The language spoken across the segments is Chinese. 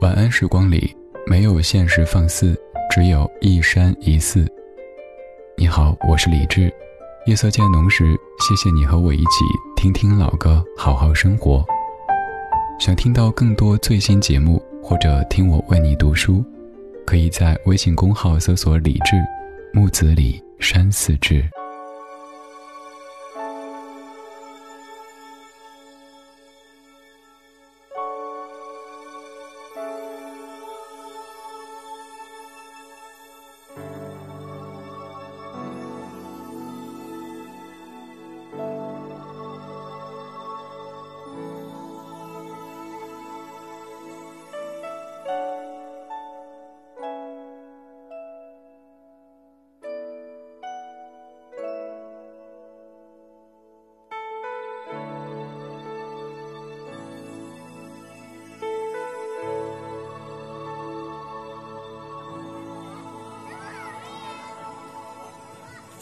晚安时光里没有现实放肆，只有一山一寺。你好，我是李志。夜色渐浓时，谢谢你和我一起听听老歌，好好生活。想听到更多最新节目，或者听我为你读书，可以在微信公号搜索“李志木子李山寺志”。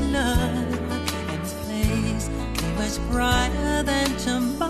love. And this place be much brighter than tomorrow.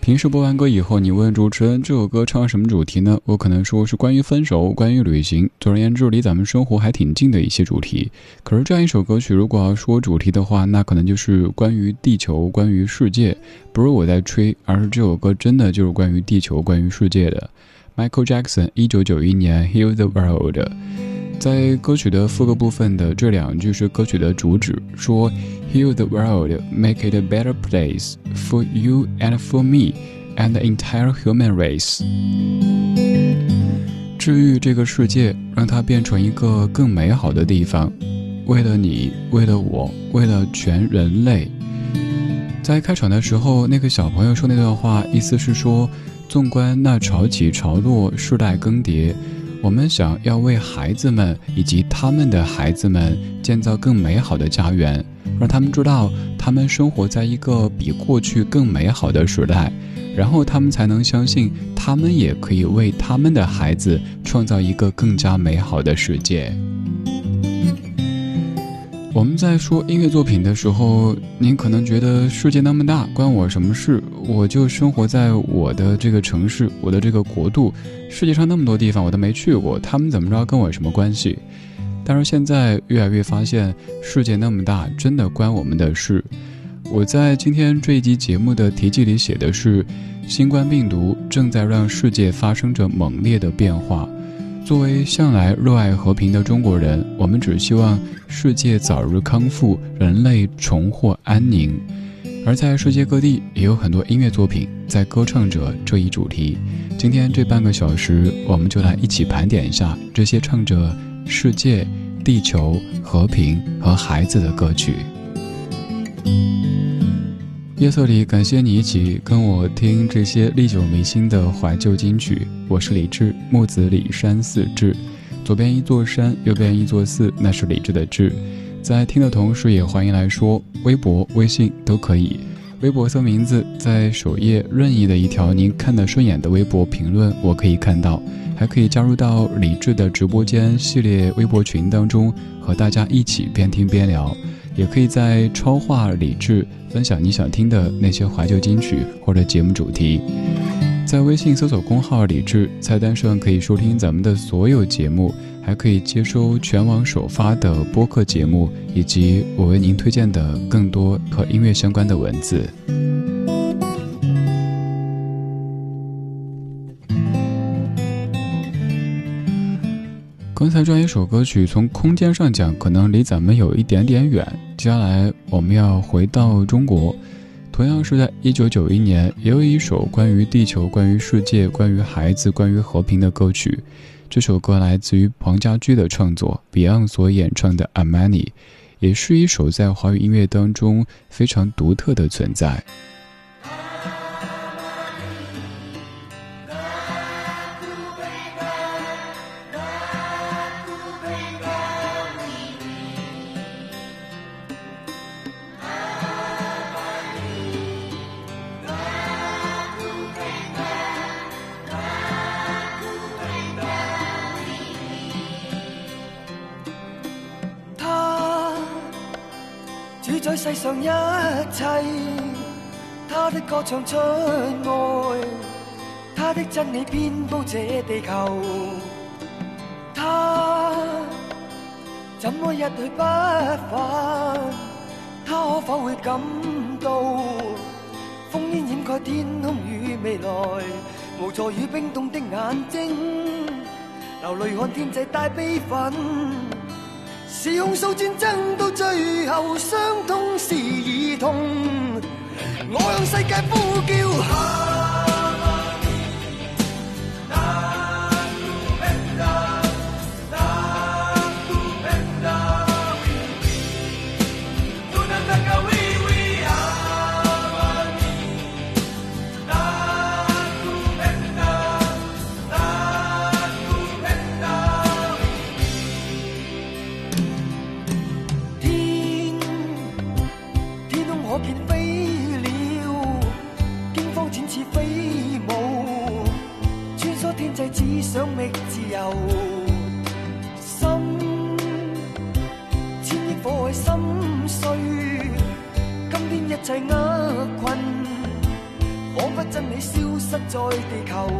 平时播完歌以后，你问主持人这首歌唱什么主题呢？我可能说是关于分手，关于旅行。总而言之，离咱们生活还挺近的一些主题。可是这样一首歌曲，如果要说主题的话，那可能就是关于地球，关于世界。不是我在吹，而是这首歌真的就是关于地球，关于世界的。Michael Jackson，一九九一年，《Heal the World》。在歌曲的副歌部分的这两句是歌曲的主旨，说 Heal the world, make it a better place for you and for me and the entire human race。治愈这个世界，让它变成一个更美好的地方，为了你，为了我，为了全人类。在开场的时候，那个小朋友说那段话，意思是说，纵观那潮起潮落，世代更迭。我们想要为孩子们以及他们的孩子们建造更美好的家园，让他们知道他们生活在一个比过去更美好的时代，然后他们才能相信他们也可以为他们的孩子创造一个更加美好的世界。我们在说音乐作品的时候，您可能觉得世界那么大，关我什么事？我就生活在我的这个城市，我的这个国度，世界上那么多地方我都没去过，他们怎么着跟我有什么关系？但是现在越来越发现，世界那么大，真的关我们的事。我在今天这一集节目的题记里写的是，新冠病毒正在让世界发生着猛烈的变化。作为向来热爱和平的中国人，我们只希望世界早日康复，人类重获安宁。而在世界各地，也有很多音乐作品在歌唱着这一主题。今天这半个小时，我们就来一起盘点一下这些唱着世界、地球、和平和孩子的歌曲。夜色里，感谢你一起跟我听这些历久弥新的怀旧金曲。我是李志，木子李山寺志，左边一座山，右边一座寺，那是李志的志。在听的同时，也欢迎来说微博、微信都可以。微博搜名字，在首页任意的一条您看得顺眼的微博评论，我可以看到。还可以加入到李志的直播间系列微博群当中，和大家一起边听边聊。也可以在超话理智分享你想听的那些怀旧金曲或者节目主题，在微信搜索公号“理智”，菜单上可以收听咱们的所有节目，还可以接收全网首发的播客节目，以及我为您推荐的更多和音乐相关的文字。刚才这一首歌曲，从空间上讲，可能离咱们有一点点远。接下来我们要回到中国，同样是在一九九一年，也有一首关于地球、关于世界、关于孩子、关于和平的歌曲。这首歌来自于黄家驹的创作，Beyond 所演唱的《a m a n i 也是一首在华语音乐当中非常独特的存在。唱出爱，他的真理遍布这地球。他怎么一去不返？他可否会感到烽烟掩盖天空与未来？无助与冰冻的眼睛，流泪看天际带悲愤。是控诉战争到最后，伤痛是儿童。我向世界呼叫。心碎，今天一切厄困，仿佛真理消失在地球，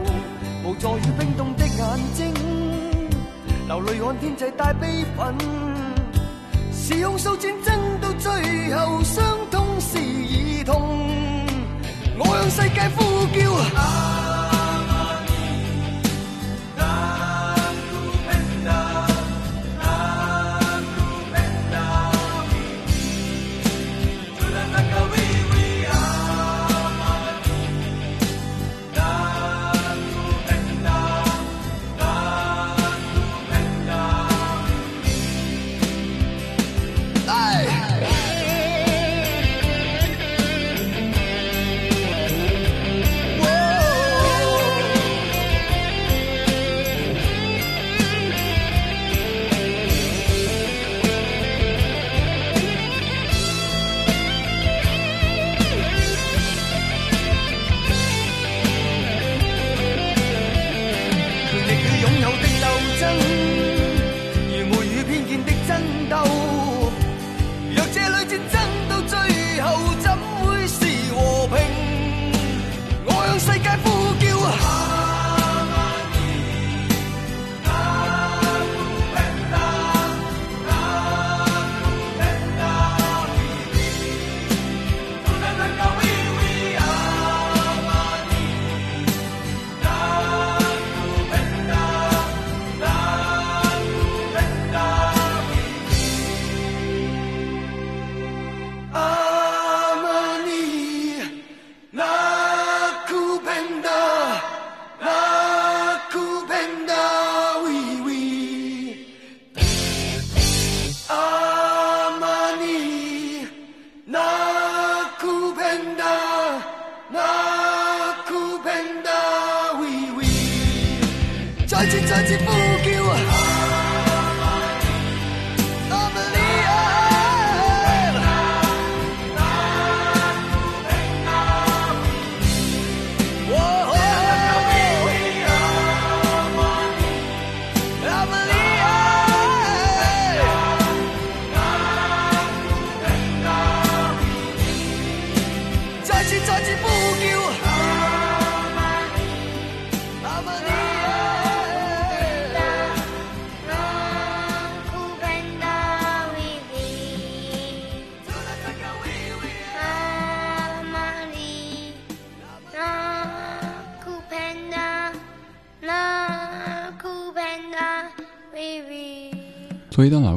无助与冰冻的眼睛，流泪看天际带悲愤，是控诉战争到最后，伤痛是儿童，我向世界呼叫。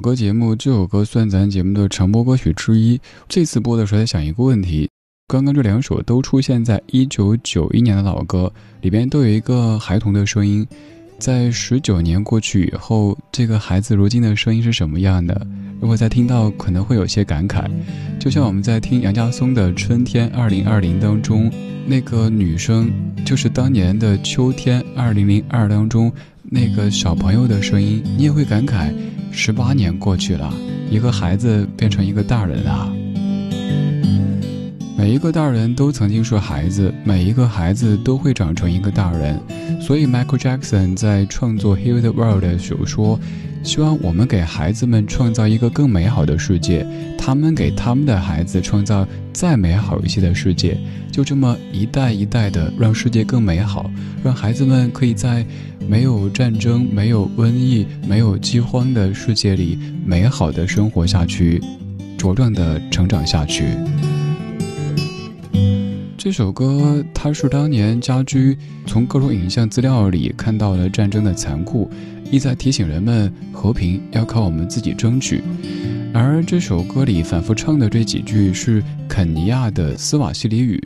歌节目，这首歌算咱节目的常播歌曲之一。这次播的时候在想一个问题：刚刚这两首都出现在一九九一年的老歌里边，都有一个孩童的声音。在十九年过去以后，这个孩子如今的声音是什么样的？如果再听到，可能会有些感慨。就像我们在听杨家松的《春天二零二零》当中，那个女生就是当年的《秋天二零零二》当中那个小朋友的声音，你也会感慨。十八年过去了，一个孩子变成一个大人啊！每一个大人都曾经是孩子，每一个孩子都会长成一个大人。所以，Michael Jackson 在创作《Heal the World》的时候说：“希望我们给孩子们创造一个更美好的世界，他们给他们的孩子创造再美好一些的世界，就这么一代一代的让世界更美好，让孩子们可以在。”没有战争、没有瘟疫、没有饥荒的世界里，美好的生活下去，茁壮的成长下去。这首歌，它是当年家驹从各种影像资料里看到了战争的残酷，意在提醒人们和平要靠我们自己争取。而这首歌里反复唱的这几句是肯尼亚的斯瓦西里语，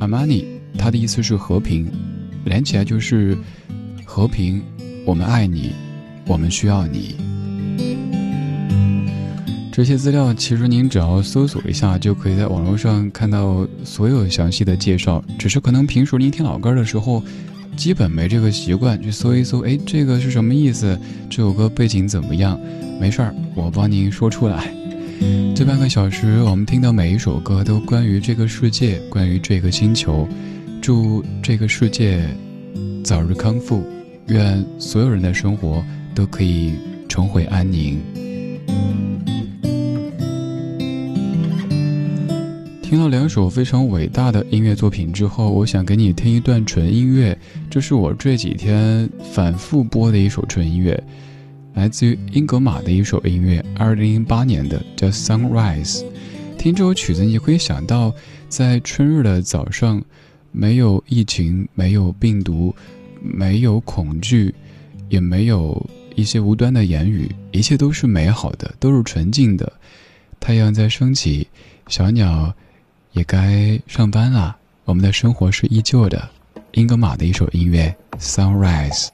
阿玛尼，它的意思是和平，连起来就是。和平，我们爱你，我们需要你。这些资料其实您只要搜索一下，就可以在网络上看到所有详细的介绍。只是可能平时您听老歌的时候，基本没这个习惯去搜一搜，哎，这个是什么意思？这首歌背景怎么样？没事儿，我帮您说出来。这半个小时，我们听到每一首歌都关于这个世界，关于这个星球。祝这个世界早日康复。愿所有人的生活都可以重回安宁。听了两首非常伟大的音乐作品之后，我想给你听一段纯音乐，这是我这几天反复播的一首纯音乐，来自于英格玛的一首音乐，二零零八年的叫《Sunrise》。听这首曲子，你会想到在春日的早上，没有疫情，没有病毒，没有恐惧，也没有一些无端的言语，一切都是美好的，都是纯净的。太阳在升起，小鸟。也该上班了，我们的生活是依旧的。英格玛的一首音乐《Sunrise》。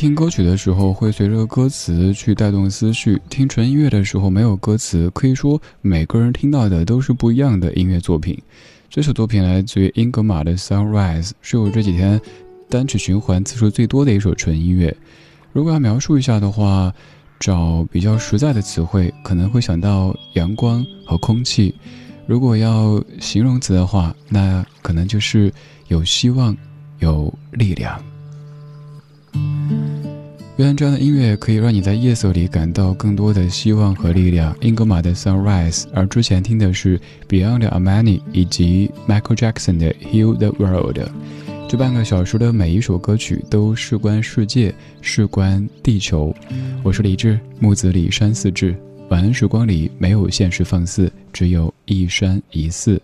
听歌曲的时候，会随着歌词去带动思绪；听纯音乐的时候，没有歌词，可以说每个人听到的都是不一样的音乐作品。这首作品来自于英格玛的《Sunrise》，是我这几天单曲循环次数最多的一首纯音乐。如果要描述一下的话，找比较实在的词汇，可能会想到阳光和空气；如果要形容词的话，那可能就是有希望，有力量。虽然这样的音乐可以让你在夜色里感到更多的希望和力量。英格玛的《Sunrise》，而之前听的是 Beyond 的《Amani》以及 Michael Jackson 的《Heal the World》。这半个小时的每一首歌曲都事关世界，事关地球。我是李志，木子李山四志。晚安时光里没有现实放肆，只有一山一寺。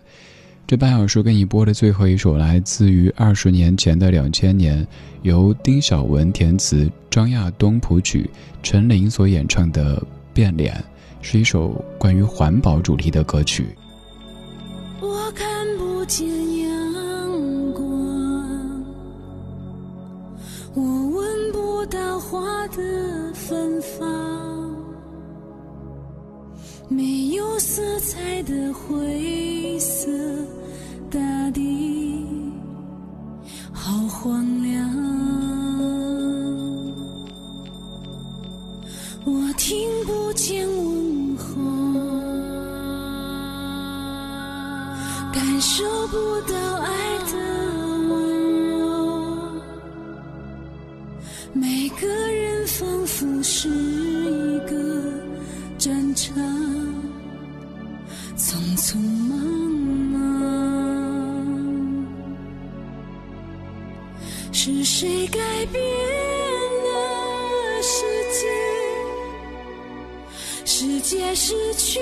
这半小时给你播的最后一首，来自于二十年前的两千年，由丁晓文填词、张亚东谱曲、陈琳所演唱的《变脸》，是一首关于环保主题的歌曲。我看不见阳光，我闻不到花的芬芳，没有色彩的灰色。大地好荒凉，我听不见问候，感受不到爱的温柔，每个人仿佛是匆忙忙。是谁改变了世界？世界失去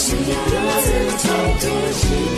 是要自己对